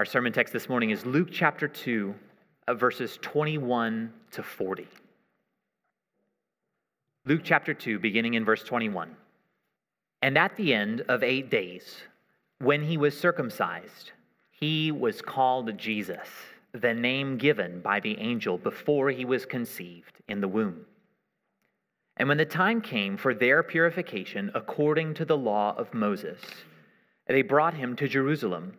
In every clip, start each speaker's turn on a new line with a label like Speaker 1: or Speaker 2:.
Speaker 1: Our sermon text this morning is Luke chapter 2, uh, verses 21 to 40. Luke chapter 2, beginning in verse 21. And at the end of eight days, when he was circumcised, he was called Jesus, the name given by the angel before he was conceived in the womb. And when the time came for their purification according to the law of Moses, they brought him to Jerusalem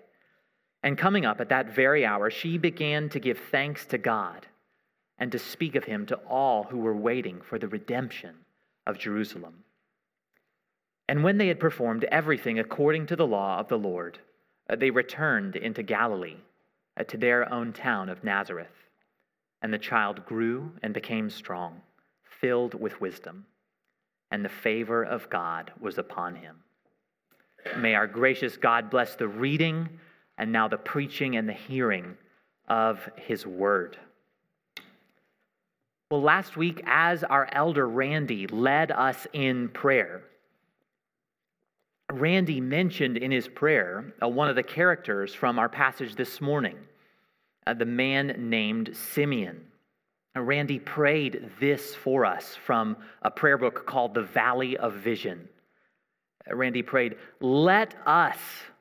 Speaker 1: And coming up at that very hour, she began to give thanks to God and to speak of him to all who were waiting for the redemption of Jerusalem. And when they had performed everything according to the law of the Lord, uh, they returned into Galilee uh, to their own town of Nazareth. And the child grew and became strong, filled with wisdom, and the favor of God was upon him. May our gracious God bless the reading and now the preaching and the hearing of his word. Well, last week, as our elder Randy led us in prayer, Randy mentioned in his prayer uh, one of the characters from our passage this morning, uh, the man named Simeon. Uh, Randy prayed this for us from a prayer book called The Valley of Vision. Uh, Randy prayed, Let us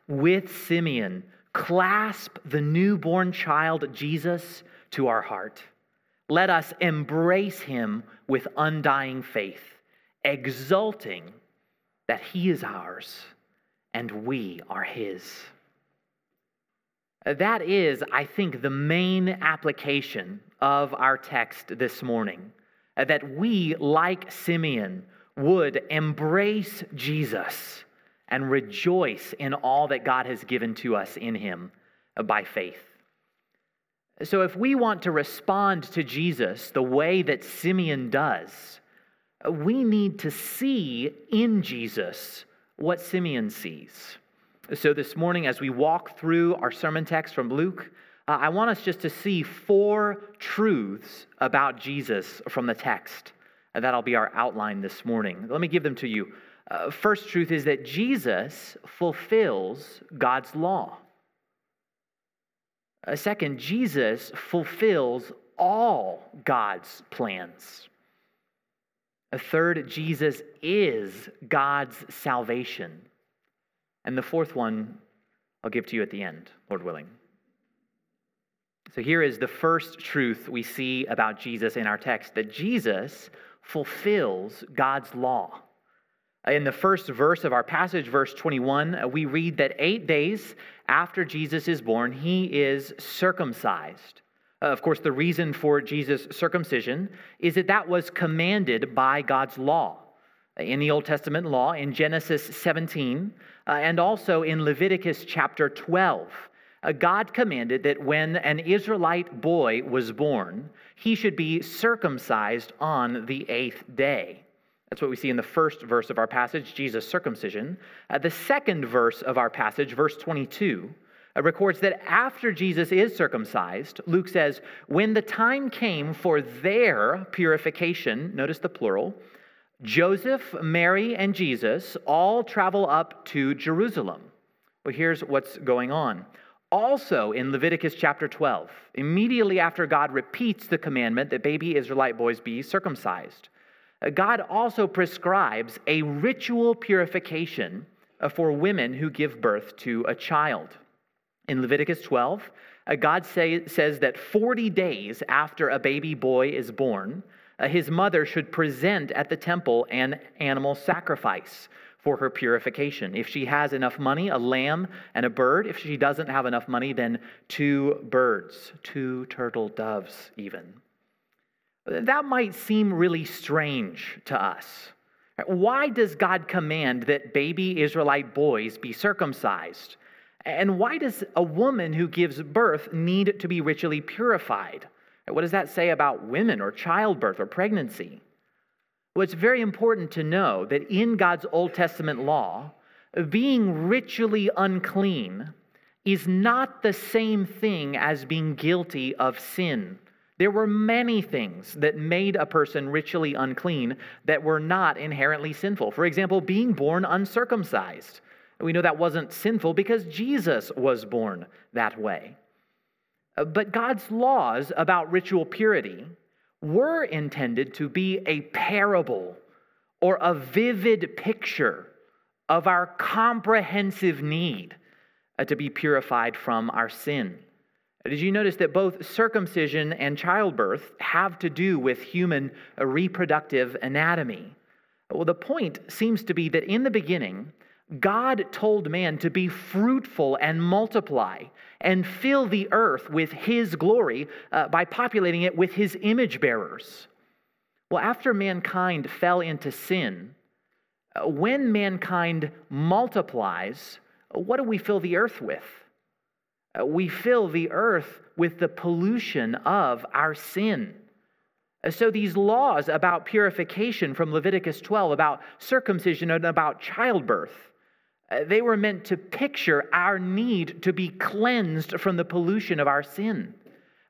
Speaker 1: with Simeon clasp the newborn child Jesus to our heart. Let us embrace him with undying faith, exulting that he is ours and we are his. That is, I think, the main application of our text this morning. That we, like Simeon, would embrace Jesus and rejoice in all that God has given to us in Him uh, by faith. So, if we want to respond to Jesus the way that Simeon does, uh, we need to see in Jesus what Simeon sees. So, this morning, as we walk through our sermon text from Luke, uh, I want us just to see four truths about Jesus from the text. Uh, and that'll be our outline this morning. Let me give them to you. Uh, first truth is that Jesus fulfills God's law. A uh, second, Jesus fulfills all God's plans. A third, Jesus is God's salvation. And the fourth one, I'll give to you at the end, Lord willing. So here is the first truth we see about Jesus in our text that Jesus fulfills God's law. In the first verse of our passage, verse 21, uh, we read that eight days after Jesus is born, he is circumcised. Uh, of course, the reason for Jesus' circumcision is that that was commanded by God's law. In the Old Testament law, in Genesis 17, uh, and also in Leviticus chapter 12, uh, God commanded that when an Israelite boy was born, he should be circumcised on the eighth day. That's what we see in the first verse of our passage, Jesus' circumcision. Uh, the second verse of our passage, verse 22, uh, records that after Jesus is circumcised, Luke says, when the time came for their purification, notice the plural, Joseph, Mary, and Jesus all travel up to Jerusalem. Well, here's what's going on. Also, in Leviticus chapter 12, immediately after God repeats the commandment that baby Israelite boys be circumcised, God also prescribes a ritual purification uh, for women who give birth to a child. In Leviticus 12, uh, God say, says that 40 days after a baby boy is born, uh, his mother should present at the temple an animal sacrifice for her purification. If she has enough money, a lamb and a bird. If she doesn't have enough money, then two birds, two turtle doves, even. That might seem really strange to us. Why does God command that baby Israelite boys be circumcised? And why does a woman who gives birth need to be ritually purified? What does that say about women or childbirth or pregnancy? Well, it's very important to know that in God's Old Testament law, being ritually unclean is not the same thing as being guilty of sin. There were many things that made a person ritually unclean that were not inherently sinful. For example, being born uncircumcised. We know that wasn't sinful because Jesus was born that way. Uh, but God's laws about ritual purity were intended to be a parable or a vivid picture of our comprehensive need uh, to be purified from our sin. Did you notice that both circumcision and childbirth have to do with human reproductive anatomy? Well, the point seems to be that in the beginning, God told man to be fruitful and multiply and fill the earth with his glory uh, by populating it with his image bearers. Well, after mankind fell into sin, uh, when mankind multiplies, what do we fill the earth with? Uh, we fill the earth with the pollution of our sin. Uh, so, these laws about purification from Leviticus 12, about circumcision and about childbirth, uh, they were meant to picture our need to be cleansed from the pollution of our sin.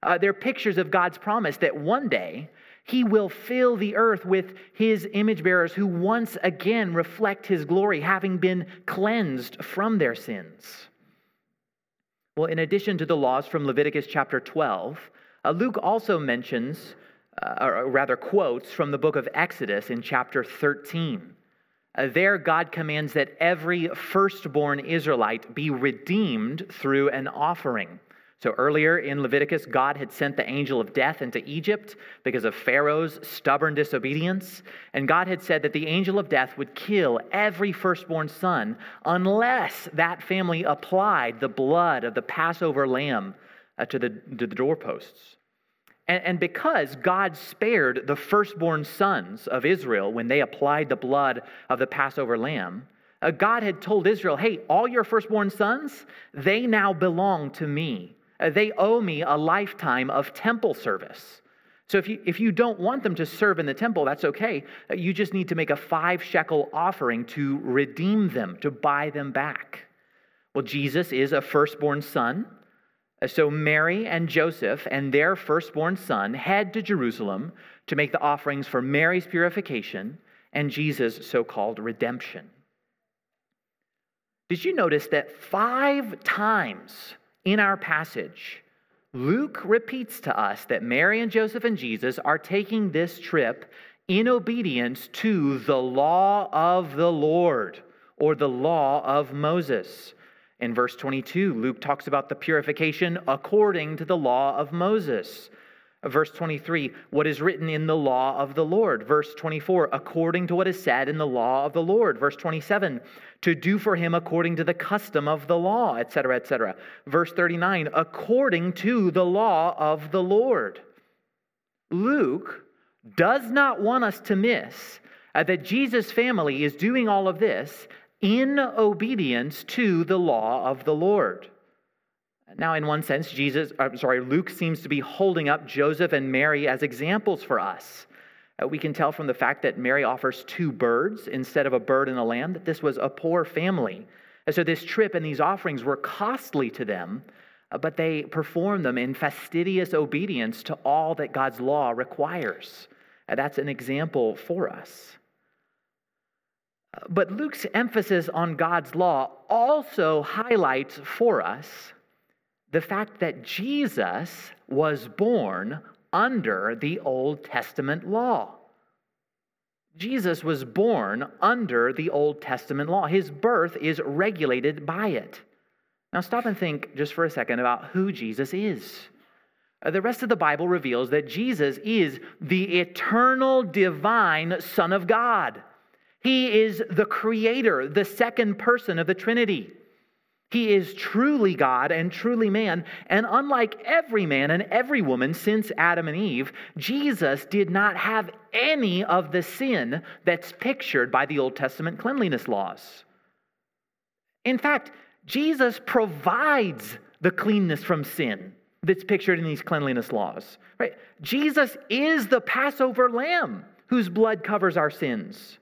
Speaker 1: Uh, they're pictures of God's promise that one day He will fill the earth with His image bearers who once again reflect His glory, having been cleansed from their sins. Well, in addition to the laws from Leviticus chapter 12, uh, Luke also mentions, uh, or rather quotes, from the book of Exodus in chapter 13. Uh, there, God commands that every firstborn Israelite be redeemed through an offering. So earlier in Leviticus, God had sent the angel of death into Egypt because of Pharaoh's stubborn disobedience. And God had said that the angel of death would kill every firstborn son unless that family applied the blood of the Passover lamb uh, to, the, to the doorposts. And, and because God spared the firstborn sons of Israel when they applied the blood of the Passover lamb, uh, God had told Israel, hey, all your firstborn sons, they now belong to me. Uh, they owe me a lifetime of temple service. So if you, if you don't want them to serve in the temple, that's okay. Uh, you just need to make a five shekel offering to redeem them, to buy them back. Well, Jesus is a firstborn son. Uh, so Mary and Joseph and their firstborn son head to Jerusalem to make the offerings for Mary's purification and Jesus' so called redemption. Did you notice that five times in our passage, Luke repeats to us that Mary and Joseph and Jesus are taking this trip in obedience to the law of the Lord or the law of Moses. In verse 22, Luke talks about the purification according to the law of Moses. Verse 23, what is written in the law of the Lord. Verse 24, according to what is said in the law of the Lord. Verse 27, to do for him according to the custom of the law, etc., etc. Verse 39, according to the law of the Lord. Luke does not want us to miss uh, that Jesus' family is doing all of this in obedience to the law of the Lord. Now, in one sense, Jesus, I'm sorry, Luke seems to be holding up Joseph and Mary as examples for us. Uh, we can tell from the fact that Mary offers two birds instead of a bird and a lamb that this was a poor family. And so this trip and these offerings were costly to them, uh, but they performed them in fastidious obedience to all that God's law requires. That's an example for us. Uh, but Luke's emphasis on God's law also highlights for us the fact that Jesus was born under the Old Testament law. Jesus was born under the Old Testament law. His birth is regulated by it. Now, stop and think just for a second about who Jesus is. Uh, the rest of the Bible reveals that Jesus is the eternal divine Son of God. He is the creator, the second person of the Trinity. He is truly God and truly man. And unlike every man and every woman since Adam and Eve, Jesus did not have any of the sin that's pictured by the Old Testament cleanliness laws. In fact, Jesus provides the cleanness from sin that's pictured in these cleanliness laws. Right? Jesus is the Passover lamb whose blood covers our sins.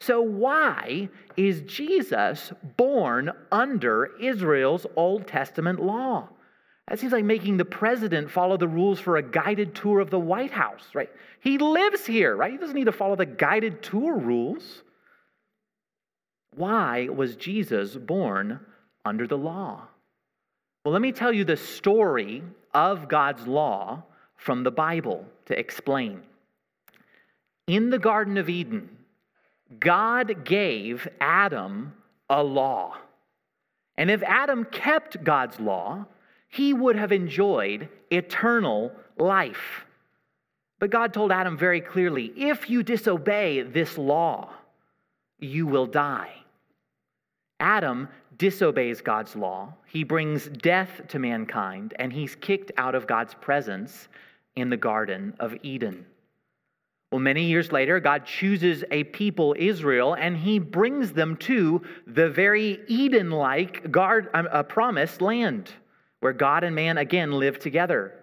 Speaker 1: So, why is Jesus born under Israel's Old Testament law? That seems like making the president follow the rules for a guided tour of the White House, right? He lives here, right? He doesn't need to follow the guided tour rules. Why was Jesus born under the law? Well, let me tell you the story of God's law from the Bible to explain. In the Garden of Eden, God gave Adam a law. And if Adam kept God's law, he would have enjoyed eternal life. But God told Adam very clearly if you disobey this law, you will die. Adam disobeys God's law. He brings death to mankind, and he's kicked out of God's presence in the Garden of Eden. Well, many years later, God chooses a people, Israel, and he brings them to the very Eden like um, a promised land where God and man again live together.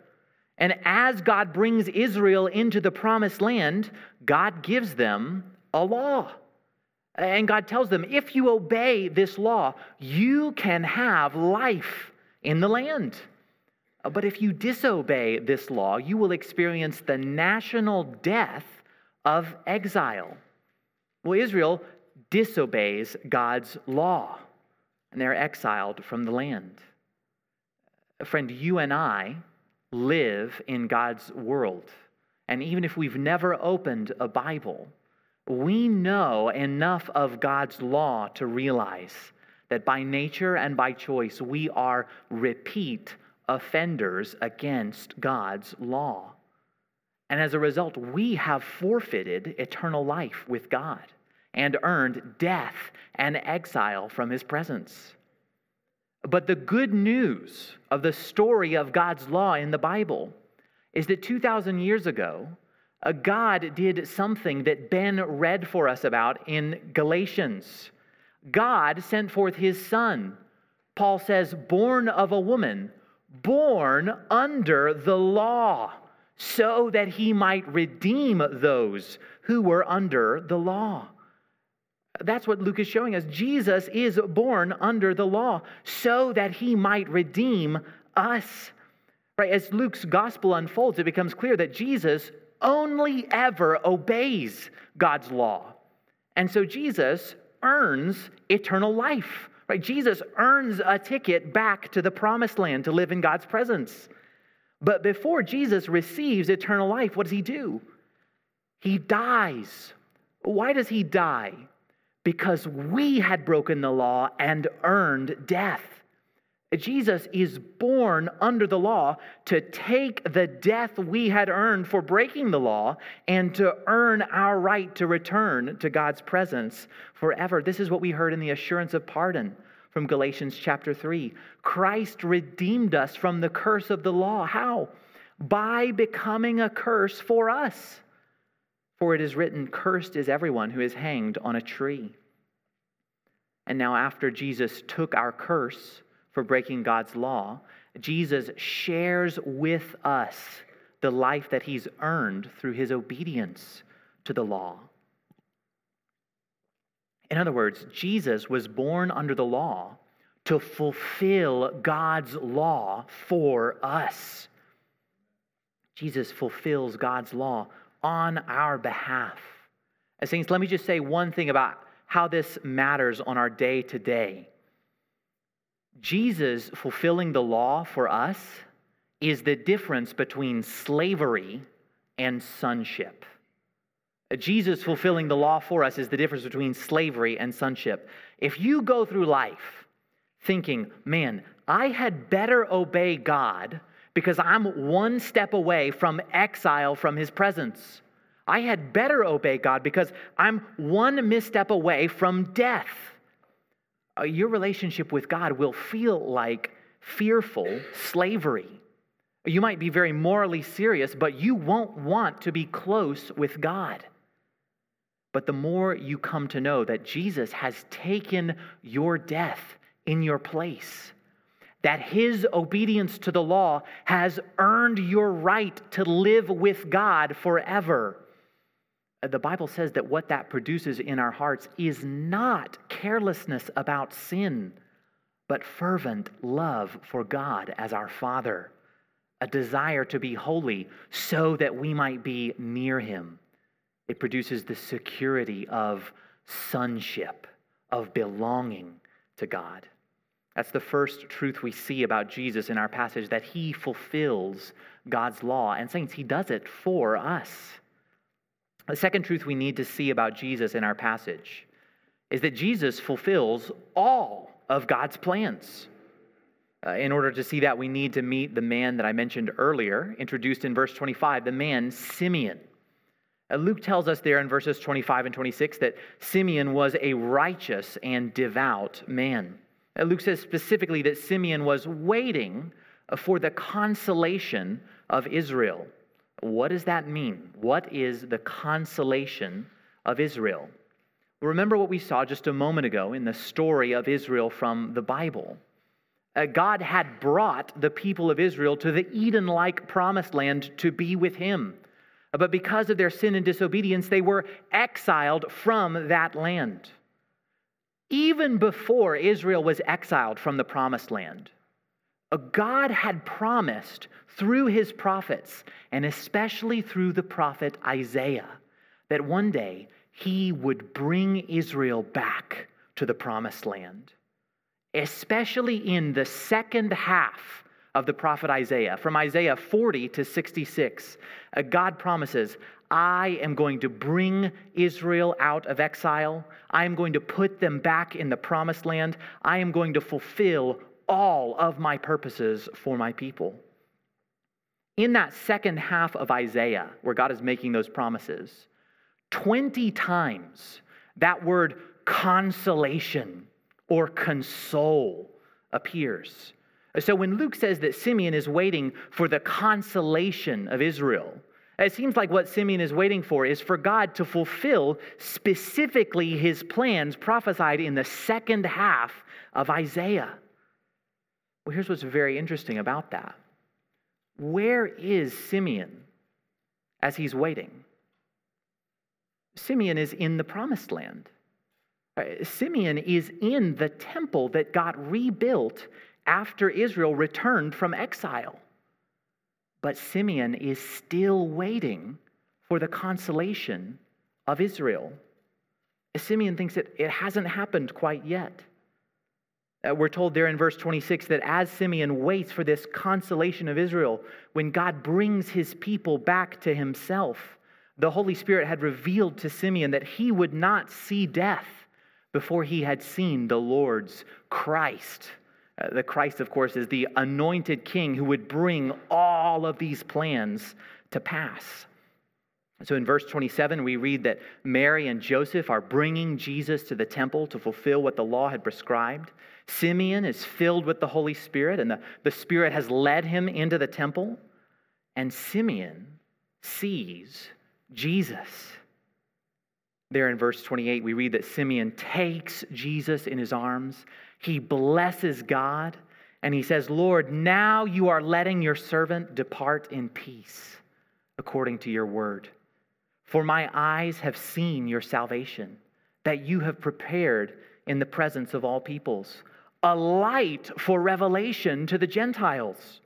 Speaker 1: And as God brings Israel into the promised land, God gives them a law. And God tells them, if you obey this law, you can have life in the land. But if you disobey this law, you will experience the national death of exile. Well, Israel disobeys God's law, and they're exiled from the land. Friend, you and I live in God's world. And even if we've never opened a Bible, we know enough of God's law to realize that by nature and by choice, we are repeat offenders against God's law. And as a result, we have forfeited eternal life with God and earned death and exile from his presence. But the good news of the story of God's law in the Bible is that 2,000 years ago, a God did something that Ben read for us about in Galatians. God sent forth his son. Paul says, born of a woman, born under the law so that he might redeem those who were under the law. That's what Luke is showing us. Jesus is born under the law so that he might redeem us. Right? As Luke's gospel unfolds, it becomes clear that Jesus only ever obeys God's law. And so Jesus earns eternal life. Right? Jesus earns a ticket back to the promised land to live in God's presence. But before Jesus receives eternal life, what does he do? He dies. Why does he die? Because we had broken the law and earned death. Jesus is born under the law to take the death we had earned for breaking the law and to earn our right to return to God's presence forever. This is what we heard in the assurance of pardon from Galatians chapter 3. Christ redeemed us from the curse of the law. How? By becoming a curse for us. For it is written, Cursed is everyone who is hanged on a tree. And now, after Jesus took our curse, for breaking God's law, Jesus shares with us the life that he's earned through his obedience to the law. In other words, Jesus was born under the law to fulfill God's law for us. Jesus fulfills God's law on our behalf. As saints, let me just say one thing about how this matters on our day to day. Jesus fulfilling the law for us is the difference between slavery and sonship. Jesus fulfilling the law for us is the difference between slavery and sonship. If you go through life thinking, man, I had better obey God because I'm one step away from exile from his presence. I had better obey God because I'm one misstep away from death uh, your relationship with God will feel like fearful slavery. You might be very morally serious, but you won't want to be close with God. But the more you come to know that Jesus has taken your death in your place, that his obedience to the law has earned your right to live with God forever uh, the Bible says that what that produces in our hearts is not carelessness about sin, but fervent love for God as our Father, a desire to be holy so that we might be near Him. It produces the security of sonship, of belonging to God. That's the first truth we see about Jesus in our passage that He fulfills God's law. And, saints, He does it for us. The second truth we need to see about Jesus in our passage is that Jesus fulfills all of God's plans. Uh, in order to see that, we need to meet the man that I mentioned earlier, introduced in verse 25, the man Simeon. Uh, Luke tells us there in verses 25 and 26 that Simeon was a righteous and devout man. Uh, Luke says specifically that Simeon was waiting for the consolation of Israel. What does that mean? What is the consolation of Israel? Remember what we saw just a moment ago in the story of Israel from the Bible. Uh, God had brought the people of Israel to the Eden like promised land to be with Him. But because of their sin and disobedience, they were exiled from that land. Even before Israel was exiled from the promised land, God had promised through his prophets, and especially through the prophet Isaiah, that one day he would bring Israel back to the promised land. Especially in the second half of the prophet Isaiah, from Isaiah 40 to 66, uh, God promises, I am going to bring Israel out of exile. I am going to put them back in the promised land. I am going to fulfill all of my purposes for my people. In that second half of Isaiah, where God is making those promises, 20 times that word consolation or console appears. So when Luke says that Simeon is waiting for the consolation of Israel, it seems like what Simeon is waiting for is for God to fulfill specifically his plans prophesied in the second half of Isaiah. Well, here's what's very interesting about that. Where is Simeon as he's waiting? Simeon is in the promised land. Uh, Simeon is in the temple that got rebuilt after Israel returned from exile. But Simeon is still waiting for the consolation of Israel. Simeon thinks that it hasn't happened quite yet. Uh, we're told there in verse 26 that as Simeon waits for this consolation of Israel, when God brings his people back to himself, the Holy Spirit had revealed to Simeon that he would not see death before he had seen the Lord's Christ, Uh, the Christ, of course, is the anointed king who would bring all of these plans to pass. So in verse 27, we read that Mary and Joseph are bringing Jesus to the temple to fulfill what the law had prescribed. Simeon is filled with the Holy Spirit, and the, the Spirit has led him into the temple. And Simeon sees Jesus. There in verse 28, we read that Simeon takes Jesus in his arms. He blesses God, and he says, Lord, now you are letting your servant depart in peace according to your word. For my eyes have seen your salvation, that you have prepared in the presence of all peoples, a light for revelation to the Gentiles,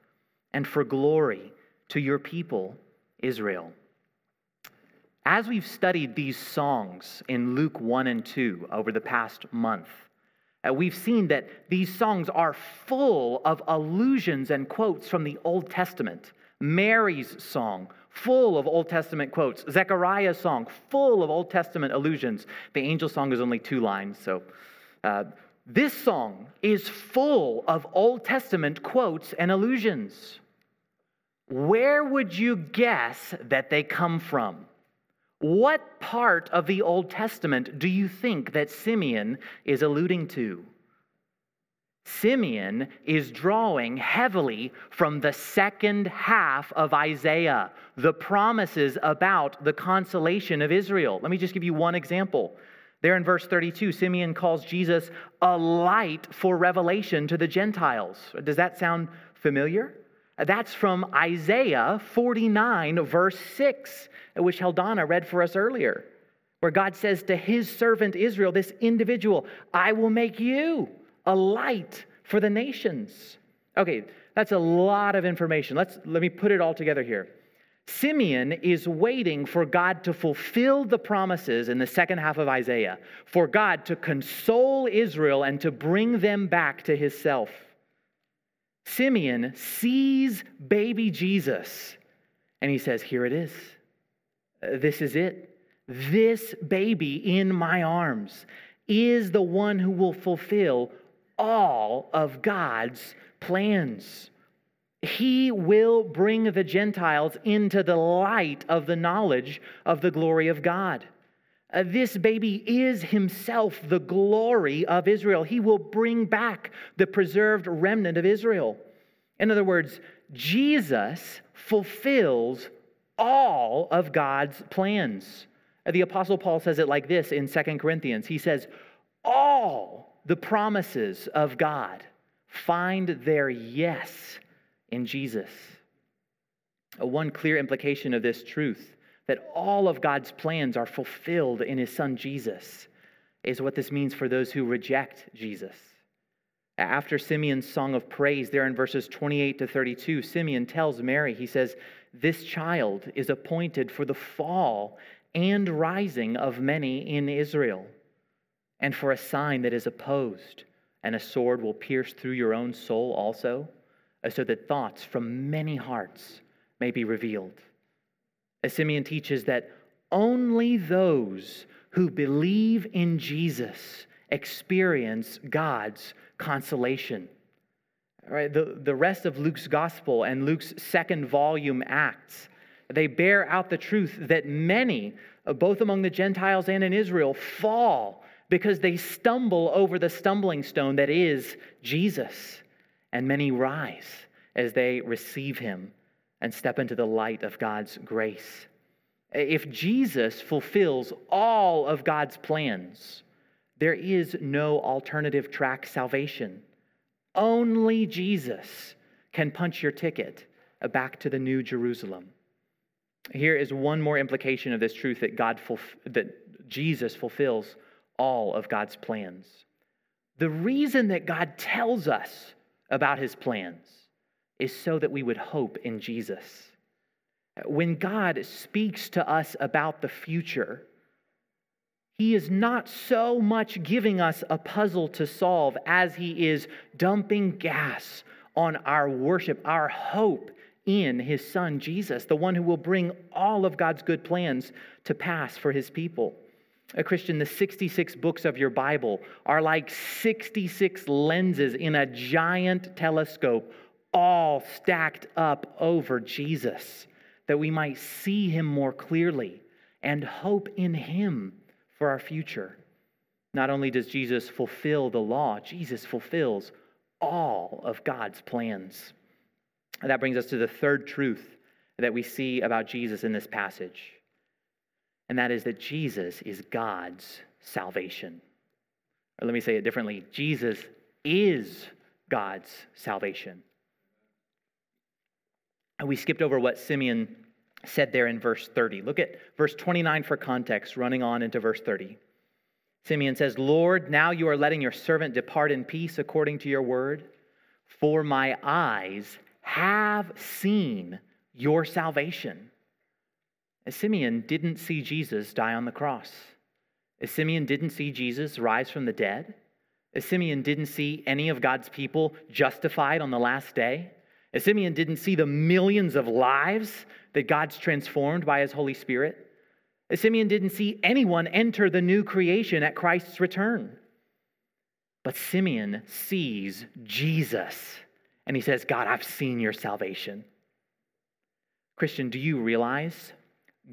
Speaker 1: and for glory to your people, Israel. As we've studied these songs in Luke 1 and 2 over the past month, uh, we've seen that these songs are full of allusions and quotes from the Old Testament. Mary's song, full of Old Testament quotes. Zechariah's song, full of Old Testament allusions. The angel song is only two lines, so. Uh, this song is full of Old Testament quotes and allusions. Where would you guess that they come from? What part of the Old Testament do you think that Simeon is alluding to? Simeon is drawing heavily from the second half of Isaiah, the promises about the consolation of Israel. Let me just give you one example. There in verse 32, Simeon calls Jesus a light for revelation to the Gentiles. Does that sound familiar? That's from Isaiah 49, verse 6, which Heldana read for us earlier, where God says to his servant Israel, this individual, I will make you a light for the nations. Okay, that's a lot of information. Let's, let me put it all together here. Simeon is waiting for God to fulfill the promises in the second half of Isaiah, for God to console Israel and to bring them back to his self. Simeon sees baby Jesus and he says, Here it is. This is it. This baby in my arms is the one who will fulfill all of God's plans. He will bring the Gentiles into the light of the knowledge of the glory of God. Uh, this baby is himself the glory of Israel. He will bring back the preserved remnant of Israel. In other words, Jesus fulfills all of God's plans. Uh, the Apostle Paul says it like this in Second Corinthians. He says, All the promises of God find their yes in Jesus. One clear implication of this truth that all of God's plans are fulfilled in his son Jesus is what this means for those who reject Jesus. After Simeon's song of praise, there in verses 28 to 32, Simeon tells Mary, he says, This child is appointed for the fall and rising of many in Israel, and for a sign that is opposed, and a sword will pierce through your own soul also so that thoughts from many hearts may be revealed. As Simeon teaches that only those who believe in Jesus experience God's consolation. Right, the, the rest of Luke's gospel and Luke's second volume Acts, they bear out the truth that many, both among the Gentiles and in Israel, fall because they stumble over the stumbling stone that is Jesus and many rise as they receive him and step into the light of God's grace. If Jesus fulfills all of God's plans, there is no alternative track salvation. Only Jesus can punch your ticket uh, back to the New Jerusalem. Here is one more implication of this truth that God that Jesus fulfills all of God's plans. The reason that God tells us about his plans is so that we would hope in Jesus. When God speaks to us about the future, he is not so much giving us a puzzle to solve as he is dumping gas on our worship, our hope in his son Jesus, the one who will bring all of God's good plans to pass for his people. A Christian, the 66 books of your Bible are like 66 lenses in a giant telescope, all stacked up over Jesus, that we might see him more clearly and hope in him for our future. Not only does Jesus fulfill the law, Jesus fulfills all of God's plans. And that brings us to the third truth that we see about Jesus in this passage and that is that Jesus is God's salvation. Or let me say it differently Jesus is God's salvation. And we skipped over what Simeon said there in verse 30. Look at verse 29 for context, running on into verse 30. Simeon says, Lord, now you are letting your servant depart in peace according to your word, for my eyes have seen your salvation Simeon didn't see Jesus die on the cross. Simeon didn't see Jesus rise from the dead. Simeon didn't see any of God's people justified on the last day. Simeon didn't see the millions of lives that God's transformed by his Holy Spirit. Simeon didn't see anyone enter the new creation at Christ's return. But Simeon sees Jesus and he says, God, I've seen your salvation. Christian, do you realize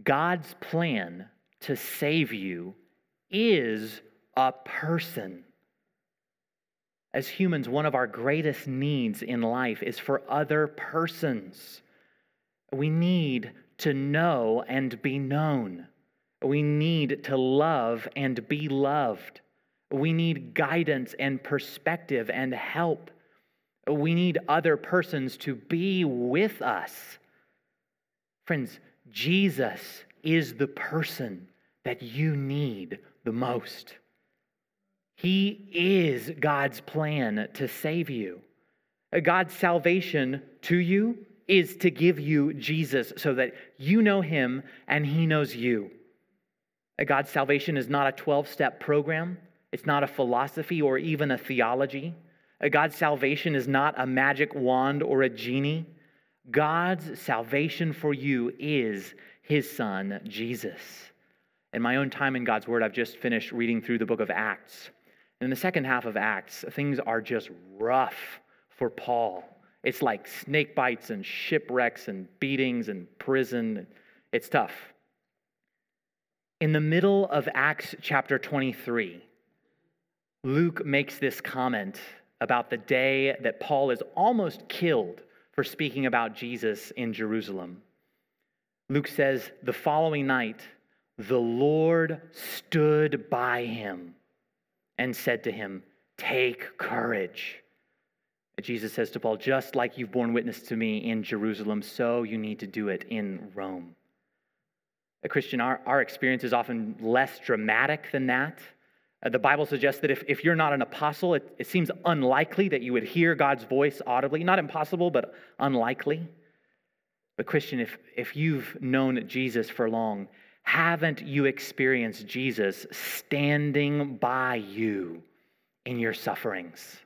Speaker 1: God's plan to save you is a person. As humans, one of our greatest needs in life is for other persons. We need to know and be known. We need to love and be loved. We need guidance and perspective and help. We need other persons to be with us. Friends, Jesus is the person that you need the most. He is God's plan to save you. God's salvation to you is to give you Jesus so that you know him and he knows you. God's salvation is not a 12 step program, it's not a philosophy or even a theology. God's salvation is not a magic wand or a genie. God's salvation for you is his son, Jesus. In my own time in God's word, I've just finished reading through the book of Acts. In the second half of Acts, things are just rough for Paul. It's like snake bites and shipwrecks and beatings and prison. It's tough. In the middle of Acts chapter 23, Luke makes this comment about the day that Paul is almost killed for speaking about Jesus in Jerusalem. Luke says, the following night, the Lord stood by him and said to him, Take courage. Jesus says to Paul, Just like you've borne witness to me in Jerusalem, so you need to do it in Rome. A Christian, our, our experience is often less dramatic than that. Uh, the Bible suggests that if, if you're not an apostle, it, it seems unlikely that you would hear God's voice audibly. Not impossible, but unlikely. But, Christian, if, if you've known Jesus for long, haven't you experienced Jesus standing by you in your sufferings?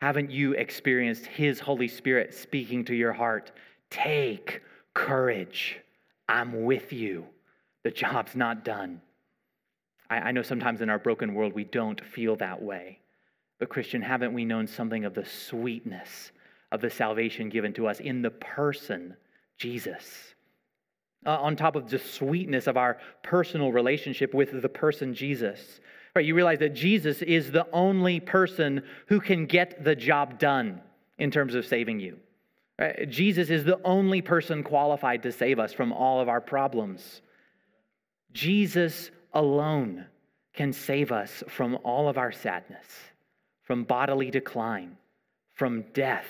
Speaker 1: Haven't you experienced His Holy Spirit speaking to your heart? Take courage. I'm with you. The job's not done. I, I know sometimes in our broken world we don't feel that way. But, Christian, haven't we known something of the sweetness of the salvation given to us in the person, Jesus? Uh, on top of the sweetness of our personal relationship with the person, Jesus. Right, you realize that Jesus is the only person who can get the job done in terms of saving you. Right? Jesus is the only person qualified to save us from all of our problems. Jesus alone can save us from all of our sadness, from bodily decline, from death,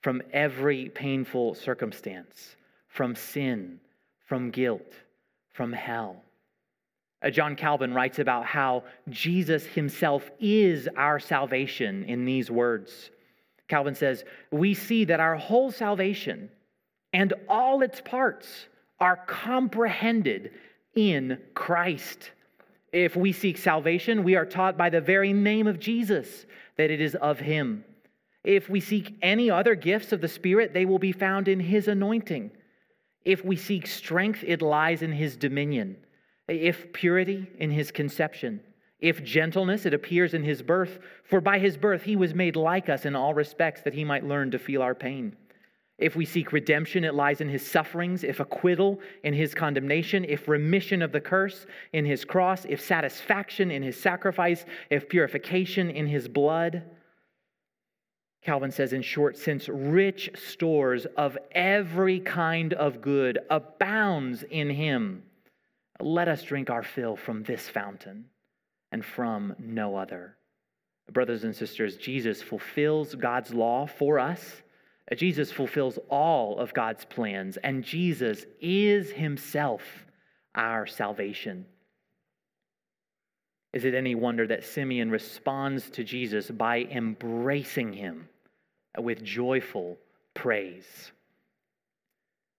Speaker 1: from every painful circumstance, from sin, from guilt, from hell. Uh, John Calvin writes about how Jesus himself is our salvation in these words. Calvin says, We see that our whole salvation and all its parts are comprehended in Christ. If we seek salvation, we are taught by the very name of Jesus that it is of him. If we seek any other gifts of the Spirit, they will be found in his anointing. If we seek strength, it lies in his dominion. if purity in his conception, if gentleness, it appears in his birth. For by his birth he was made like us in all respects, that he might learn to feel our pain. If we seek redemption, it lies in his sufferings, if acquittal in his condemnation, if remission of the curse in his cross, if satisfaction in his sacrifice, if purification in his blood. Calvin says, in short, since rich stores of every kind of good abounds in him, let us drink our fill from this fountain and from no other. Brothers and sisters, Jesus fulfills God's law for us Jesus fulfills all of God's plans, and Jesus is himself our salvation. Is it any wonder that Simeon responds to Jesus by embracing him with joyful praise?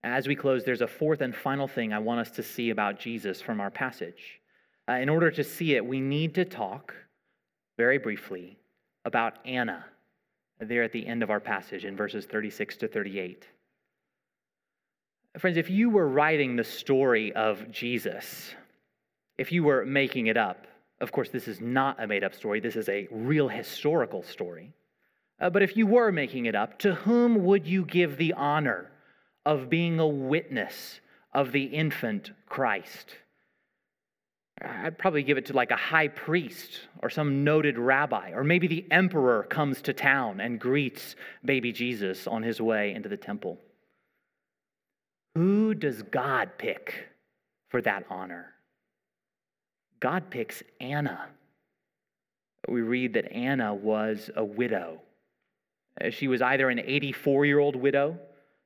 Speaker 1: As we close, there's a fourth and final thing I want us to see about Jesus from our passage. Uh, in order to see it, we need to talk very briefly about Anna there at the end of our passage in verses 36 to 38. Friends, if you were writing the story of Jesus, if you were making it up, of course, this is not a made up story, this is a real historical story. Uh, but if you were making it up, to whom would you give the honor of being a witness of the infant Christ? I'd probably give it to like a high priest or some noted rabbi, or maybe the emperor comes to town and greets baby Jesus on his way into the temple. Who does God pick for that honor? God picks Anna. We read that Anna was a widow. She was either an 84 year old widow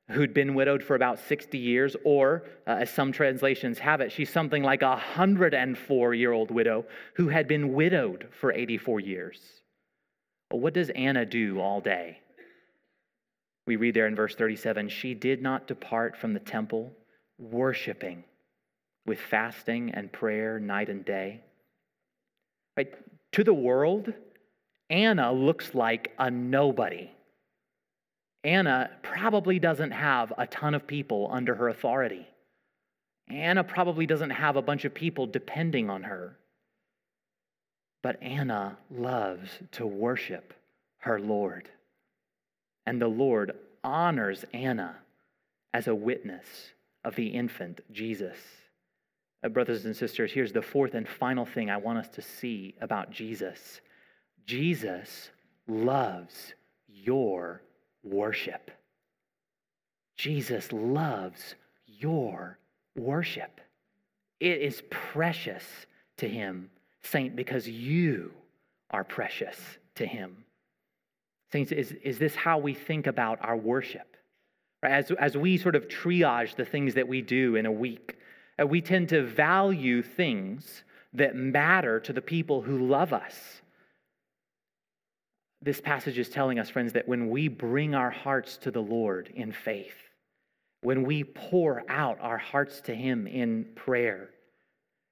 Speaker 1: who'd been widowed for about 60 years, or, uh, as some translations have it, she's something like a 104 year old widow who had been widowed for 84 years. Well, what does Anna do all day? We read there in verse 37 she did not depart from the temple, worshiping with fasting and prayer night and day. Right? To the world, Anna looks like a nobody. Anna probably doesn't have a ton of people under her authority. Anna probably doesn't have a bunch of people depending on her. But Anna loves to worship her Lord. And the Lord honors Anna as a witness of the infant Jesus. Uh, brothers and sisters, here's the fourth and final thing I want us to see about Jesus Jesus loves your worship. Jesus loves your worship. It is precious to him, Saint, because you are precious to him. Saints, is, is this how we think about our worship? As, as we sort of triage the things that we do in a week, uh, we tend to value things that matter to the people who love us this passage is telling us, friends, that when we bring our hearts to the Lord in faith, when we pour out our hearts to Him in prayer,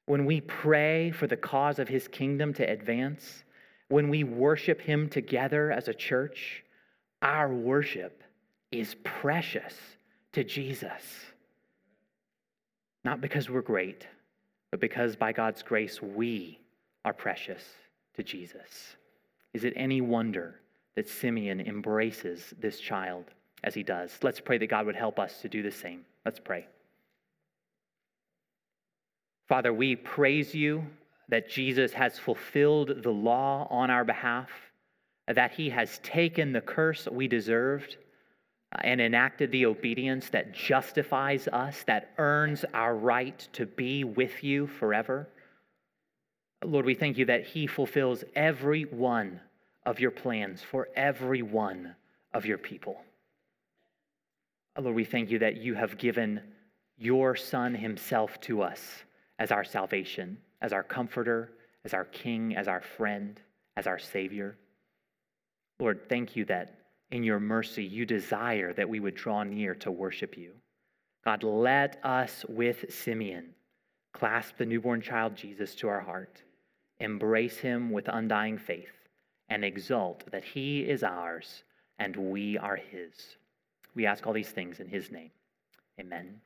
Speaker 1: when we pray for the cause of His kingdom to advance, when we worship Him together as a church, our worship is precious to Jesus. Not because we're great, but because by God's grace we are precious to Jesus. Is it any wonder that Simeon embraces this child as he does? Let's pray that God would help us to do the same. Let's pray. Father, we praise you that Jesus has fulfilled the law on our behalf, that he has taken the curse we deserved uh, and enacted the obedience that justifies us, that earns our right to be with you forever. Lord, we thank you that He fulfills every one of your plans for every one of your people. Uh, Lord, we thank you that you have given your Son Himself to us as our salvation, as our comforter, as our King, as our friend, as our Savior. Lord, thank you that in your mercy you desire that we would draw near to worship you. God, let us with Simeon clasp the newborn child Jesus to our heart embrace him with undying faith, and exult that he is ours and we are his. We ask all these things in his name. Amen.